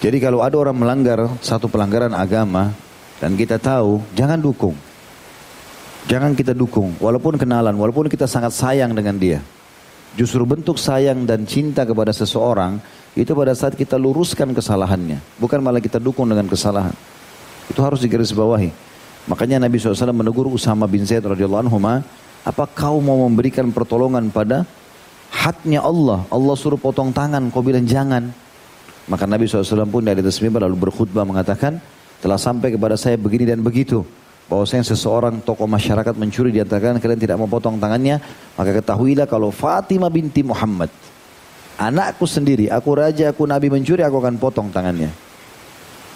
Jadi kalau ada orang melanggar satu pelanggaran agama dan kita tahu, jangan dukung. Jangan kita dukung, walaupun kenalan, walaupun kita sangat sayang dengan dia. Justru bentuk sayang dan cinta kepada seseorang itu pada saat kita luruskan kesalahannya, bukan malah kita dukung dengan kesalahan. Itu harus digarisbawahi. Makanya Nabi SAW menegur Usama bin Zaid radhiyallahu anhu, apa kau mau memberikan pertolongan pada haknya Allah? Allah suruh potong tangan, kau bilang jangan. Maka Nabi SAW pun dari mimbar lalu berkhutbah mengatakan, telah sampai kepada saya begini dan begitu. Bahwasanya seseorang tokoh masyarakat mencuri di antara kalian tidak mau potong tangannya, maka ketahuilah kalau Fatimah binti Muhammad, anakku sendiri, aku raja, aku nabi mencuri, aku akan potong tangannya.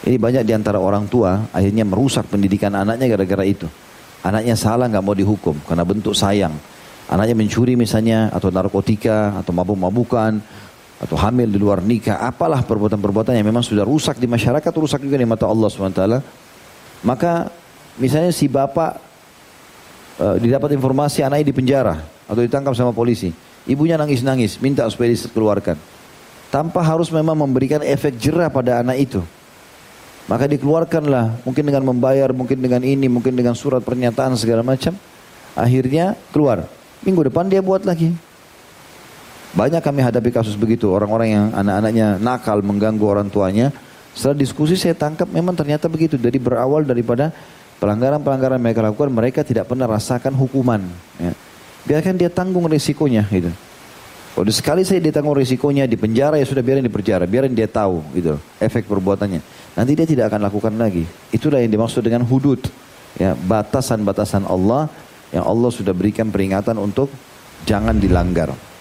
Ini banyak di antara orang tua akhirnya merusak pendidikan anaknya gara-gara itu. Anaknya salah nggak mau dihukum karena bentuk sayang. Anaknya mencuri misalnya atau narkotika atau mabuk-mabukan atau hamil di luar nikah, apalah perbuatan-perbuatan yang memang sudah rusak di masyarakat, rusak juga di mata Allah SWT. Maka misalnya si bapak e, didapat informasi anaknya di penjara atau ditangkap sama polisi. Ibunya nangis-nangis, minta supaya dikeluarkan. Tanpa harus memang memberikan efek jerah pada anak itu. Maka dikeluarkanlah, mungkin dengan membayar, mungkin dengan ini, mungkin dengan surat pernyataan segala macam. Akhirnya keluar. Minggu depan dia buat lagi. Banyak kami hadapi kasus begitu, orang-orang yang anak-anaknya nakal mengganggu orang tuanya. Setelah diskusi saya tangkap memang ternyata begitu. Dari berawal daripada pelanggaran-pelanggaran mereka lakukan, mereka tidak pernah rasakan hukuman. Ya. Biarkan dia tanggung risikonya gitu. Kalau sekali saya dia tanggung risikonya di penjara ya sudah biarin di penjara, biarin dia tahu gitu efek perbuatannya. Nanti dia tidak akan lakukan lagi. Itulah yang dimaksud dengan hudud. Ya, batasan-batasan Allah yang Allah sudah berikan peringatan untuk jangan dilanggar.